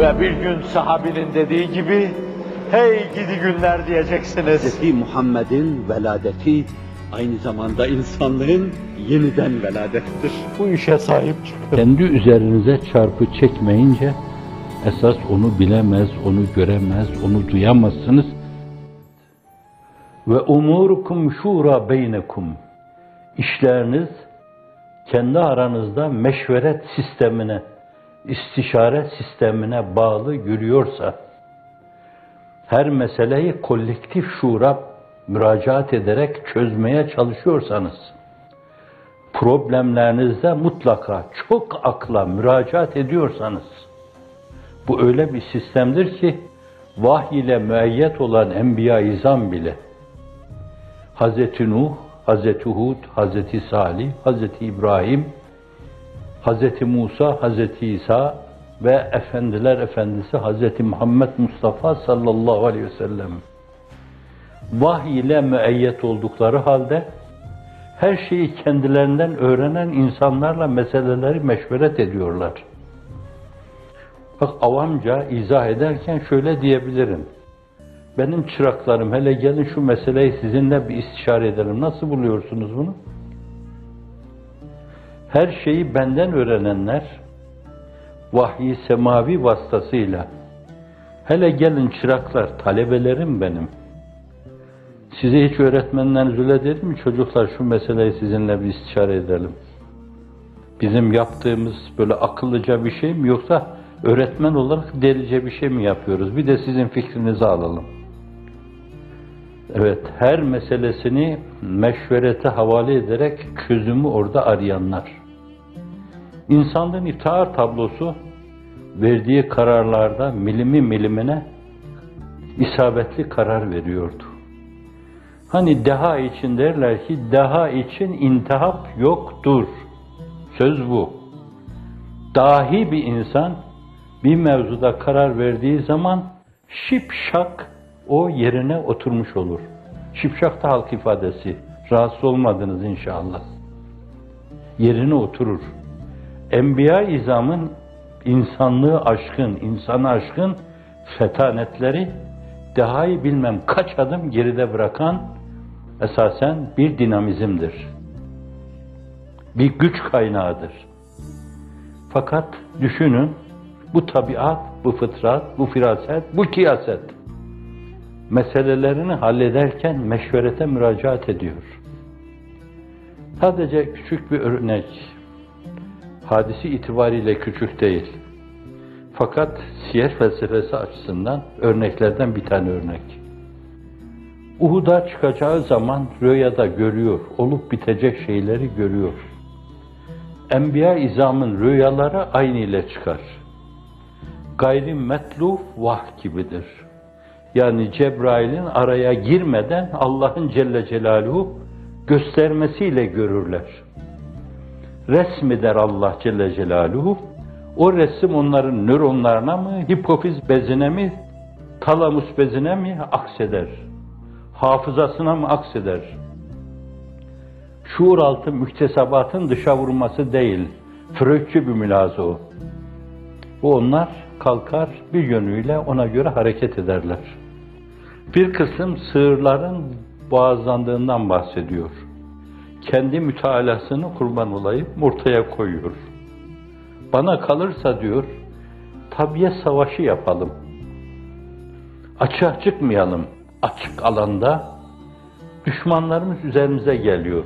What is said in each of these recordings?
Ve bir gün sahabinin dediği gibi, hey gidi günler diyeceksiniz. Hz. Muhammed'in veladeti aynı zamanda insanlığın yeniden veladettir. Bu işe sahip çıkın. Kendi üzerinize çarpı çekmeyince esas onu bilemez, onu göremez, onu duyamazsınız. Ve umurukum şura beynekum. İşleriniz kendi aranızda meşveret sistemine, istişare sistemine bağlı yürüyorsa, her meseleyi kolektif şura müracaat ederek çözmeye çalışıyorsanız, problemlerinizde mutlaka çok akla müracaat ediyorsanız, bu öyle bir sistemdir ki, vahiy ile müeyyet olan Enbiya-i İzam bile, Hz. Nuh, Hz. Hud, Hz. Salih, Hz. İbrahim, Hz. Musa, Hz. İsa ve Efendiler Efendisi Hz. Muhammed Mustafa sallallahu aleyhi ve sellem vahiy ile müeyyet oldukları halde her şeyi kendilerinden öğrenen insanlarla meseleleri meşveret ediyorlar. Bak avamca izah ederken şöyle diyebilirim. Benim çıraklarım hele gelin şu meseleyi sizinle bir istişare edelim. Nasıl buluyorsunuz bunu? Her şeyi benden öğrenenler vahyi semavi vasıtasıyla hele gelin çıraklar, talebelerim benim. Size hiç öğretmenleriniz öyle dedi mi? Çocuklar şu meseleyi sizinle bir istişare edelim. Bizim yaptığımız böyle akıllıca bir şey mi yoksa öğretmen olarak delice bir şey mi yapıyoruz? Bir de sizin fikrinizi alalım. Evet, her meselesini meşverete havale ederek çözümü orada arayanlar. İnsanlığın itaat tablosu verdiği kararlarda milimi milimine isabetli karar veriyordu. Hani deha için derler ki deha için intihap yoktur. Söz bu. Dahi bir insan bir mevzuda karar verdiği zaman şipşak o yerine oturmuş olur. Şipşak da halk ifadesi. Rahatsız olmadınız inşallah. Yerine oturur. Enbiya izamın insanlığı aşkın, insanı aşkın fetanetleri dehayı bilmem kaç adım geride bırakan esasen bir dinamizmdir. Bir güç kaynağıdır. Fakat düşünün bu tabiat, bu fıtrat, bu firaset, bu kiyaset meselelerini hallederken meşverete müracaat ediyor. Sadece küçük bir örnek, hadisi itibariyle küçük değil. Fakat siyer felsefesi açısından örneklerden bir tane örnek. Uhud'a çıkacağı zaman rüyada görüyor, olup bitecek şeyleri görüyor. Enbiya izamın rüyaları aynı ile çıkar. Gayri metluf vah gibidir. Yani Cebrail'in araya girmeden Allah'ın Celle Celaluhu göstermesiyle görürler. Resmeder Allah Celle Celaluhu. O resim onların nöronlarına mı, hipofiz bezine mi, talamus bezine mi akseder? Hafızasına mı akseder? Şuur altı müktesebatın dışa vurması değil, Freudçu bir mülazo o. Bu onlar kalkar bir yönüyle ona göre hareket ederler. Bir kısım sığırların boğazlandığından bahsediyor. Kendi mütalasını kurban olayıp ortaya koyuyor. Bana kalırsa diyor, tabiye savaşı yapalım. Açığa çıkmayalım. Açık alanda düşmanlarımız üzerimize geliyor.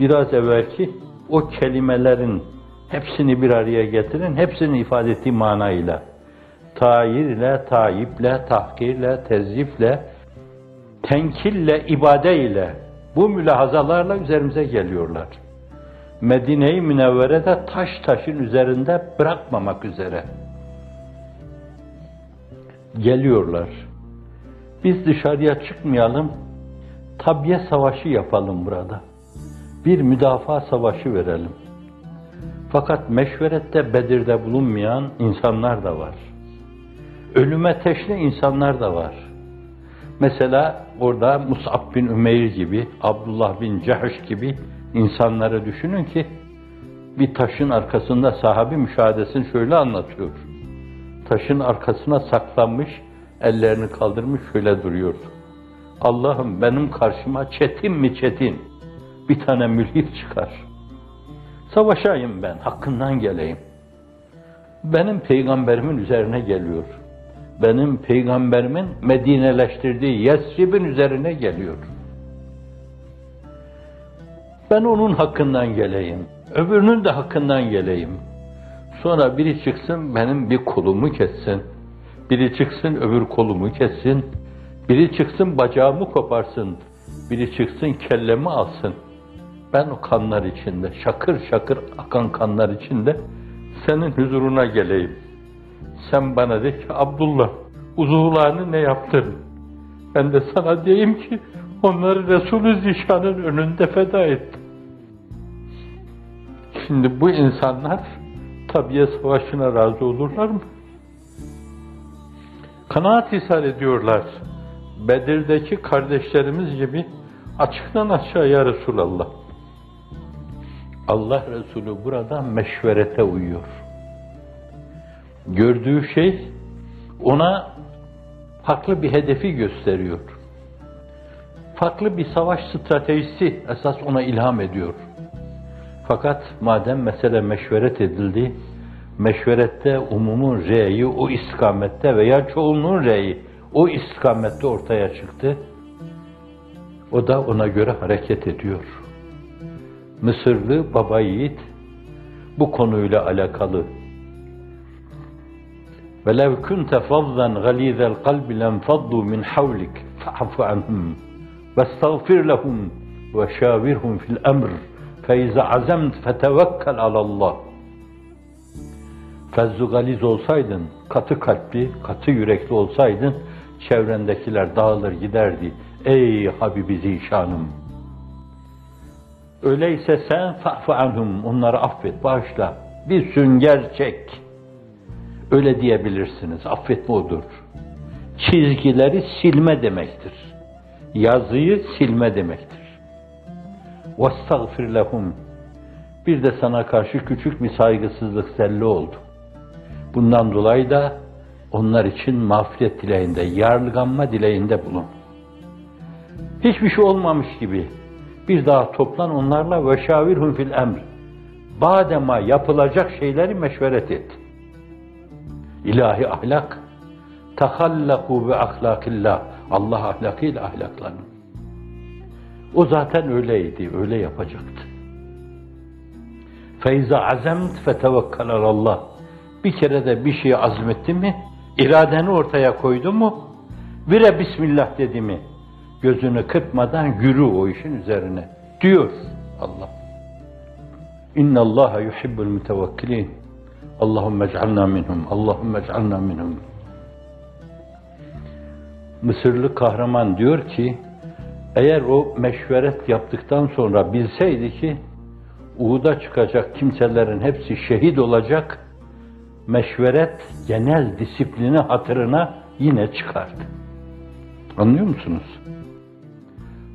Biraz evvelki o kelimelerin hepsini bir araya getirin, hepsini ifade ettiği manayla. Tayirle, tayiple, tahkirle, tezifle, tenkille, ibadeyle, bu mülahazalarla üzerimize geliyorlar. Medine-i Münevvere'de taş taşın üzerinde bırakmamak üzere geliyorlar. Biz dışarıya çıkmayalım, tabiye savaşı yapalım burada. Bir müdafaa savaşı verelim. Fakat meşverette Bedir'de bulunmayan insanlar da var. Ölüme teşne insanlar da var. Mesela orada Mus'ab bin Ümeyr gibi, Abdullah bin Cahş gibi insanları düşünün ki bir taşın arkasında sahabi müşahadesini şöyle anlatıyor. Taşın arkasına saklanmış, ellerini kaldırmış şöyle duruyordu. Allah'ım benim karşıma çetin mi çetin bir tane mülhit çıkar. Savaşayım ben, hakkından geleyim. Benim peygamberimin üzerine geliyor. Benim peygamberimin Medineleştirdiği Yesrib'in üzerine geliyor. Ben onun hakkından geleyim. Öbürünün de hakkından geleyim. Sonra biri çıksın benim bir kolumu kessin. Biri çıksın öbür kolumu kessin. Biri çıksın bacağımı koparsın. Biri çıksın kellemi alsın. Ben o kanlar içinde, şakır şakır akan kanlar içinde senin huzuruna geleyim. Sen bana de ki Abdullah uzuvlarını ne yaptın? Ben de sana diyeyim ki onları Resulü Zişan'ın önünde feda ettim. Şimdi bu insanlar tabiye savaşına razı olurlar mı? Kanaat ishal ediyorlar. Bedir'deki kardeşlerimiz gibi açıktan aşağıya Resulallah. Allah Resulü burada meşverete uyuyor. Gördüğü şey ona farklı bir hedefi gösteriyor. Farklı bir savaş stratejisi esas ona ilham ediyor. Fakat madem mesele meşveret edildi, meşverette umumun reyi o istikamette veya çoğunluğun reyi o istikamette ortaya çıktı. O da ona göre hareket ediyor. Mısırlı baba yiğit bu konuyla alakalı وَلَوْ كُنْتَ فَضًّا غَلِيظَ الْقَلْبِ لَنْفَضُّوا مِنْ حَوْلِكَ فَاعْفُ عَنْهُمْ وَاسْتَغْفِرْ لَهُمْ وَشَاوِرْهُمْ فِي الْأَمْرِ فَاِذَا عَزَمْتَ فَتَوَكَّلْ عَلَى اللّٰهِ Fezzu galiz olsaydın, katı kalpli, katı yürekli olsaydın, çevrendekiler dağılır giderdi. Ey Habibi Zişanım! Öyleyse sen fa'fu anhum, onları affet, bağışla. Bir sünger çek. Öyle diyebilirsiniz. Affetme odur. Çizgileri silme demektir. Yazıyı silme demektir. وَاسْتَغْفِرْ لَهُمْ Bir de sana karşı küçük bir saygısızlık zelli oldu. Bundan dolayı da onlar için mağfiret dileğinde, yargılanma dileğinde bulun. Hiçbir şey olmamış gibi bir daha toplan onlarla ve şavirhum fil emr. Badema yapılacak şeyleri meşveret et. İlahi ahlak, tahallaku ve ahlakillah. Allah ahlakıyla ahlaklanın. O zaten öyleydi, öyle yapacaktı. Feyza azemt fetevekkal Allah. Bir kere de bir şeye azmetti mi, iradeni ortaya koydu mu, vire bismillah dedi mi, gözünü kırpmadan yürü o işin üzerine diyor Allah. İnna Allah yuhibbul mutevekkilin. Allahumme ec'alna minhum. Allahumme ec'alna minhum. Mısırlı kahraman diyor ki, eğer o meşveret yaptıktan sonra bilseydi ki, Uhud'a çıkacak kimselerin hepsi şehit olacak, meşveret genel disiplini hatırına yine çıkardı. Anlıyor musunuz?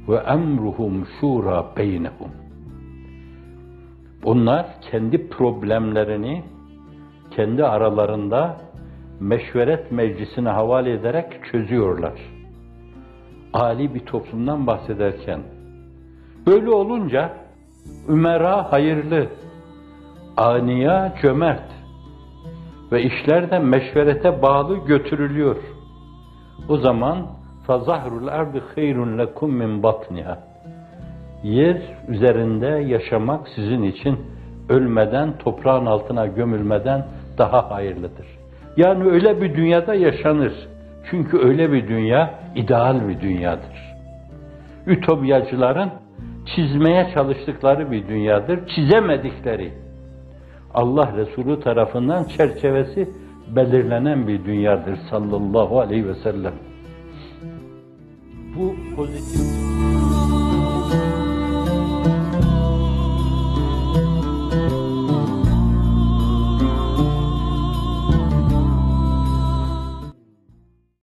Ve emruhum şura beynehum. Onlar kendi problemlerini kendi aralarında meşveret meclisine havale ederek çözüyorlar. Ali bir toplumdan bahsederken böyle olunca ümera hayırlı, aniya cömert ve işler de meşverete bağlı götürülüyor. O zaman fazahrul ardı hayrun lekum min batniha. Yer üzerinde yaşamak sizin için ölmeden, toprağın altına gömülmeden daha hayırlıdır. Yani öyle bir dünyada yaşanır. Çünkü öyle bir dünya ideal bir dünyadır. Ütopyacıların çizmeye çalıştıkları bir dünyadır, çizemedikleri. Allah Resulü tarafından çerçevesi belirlenen bir dünyadır sallallahu aleyhi ve sellem. Bu pozitif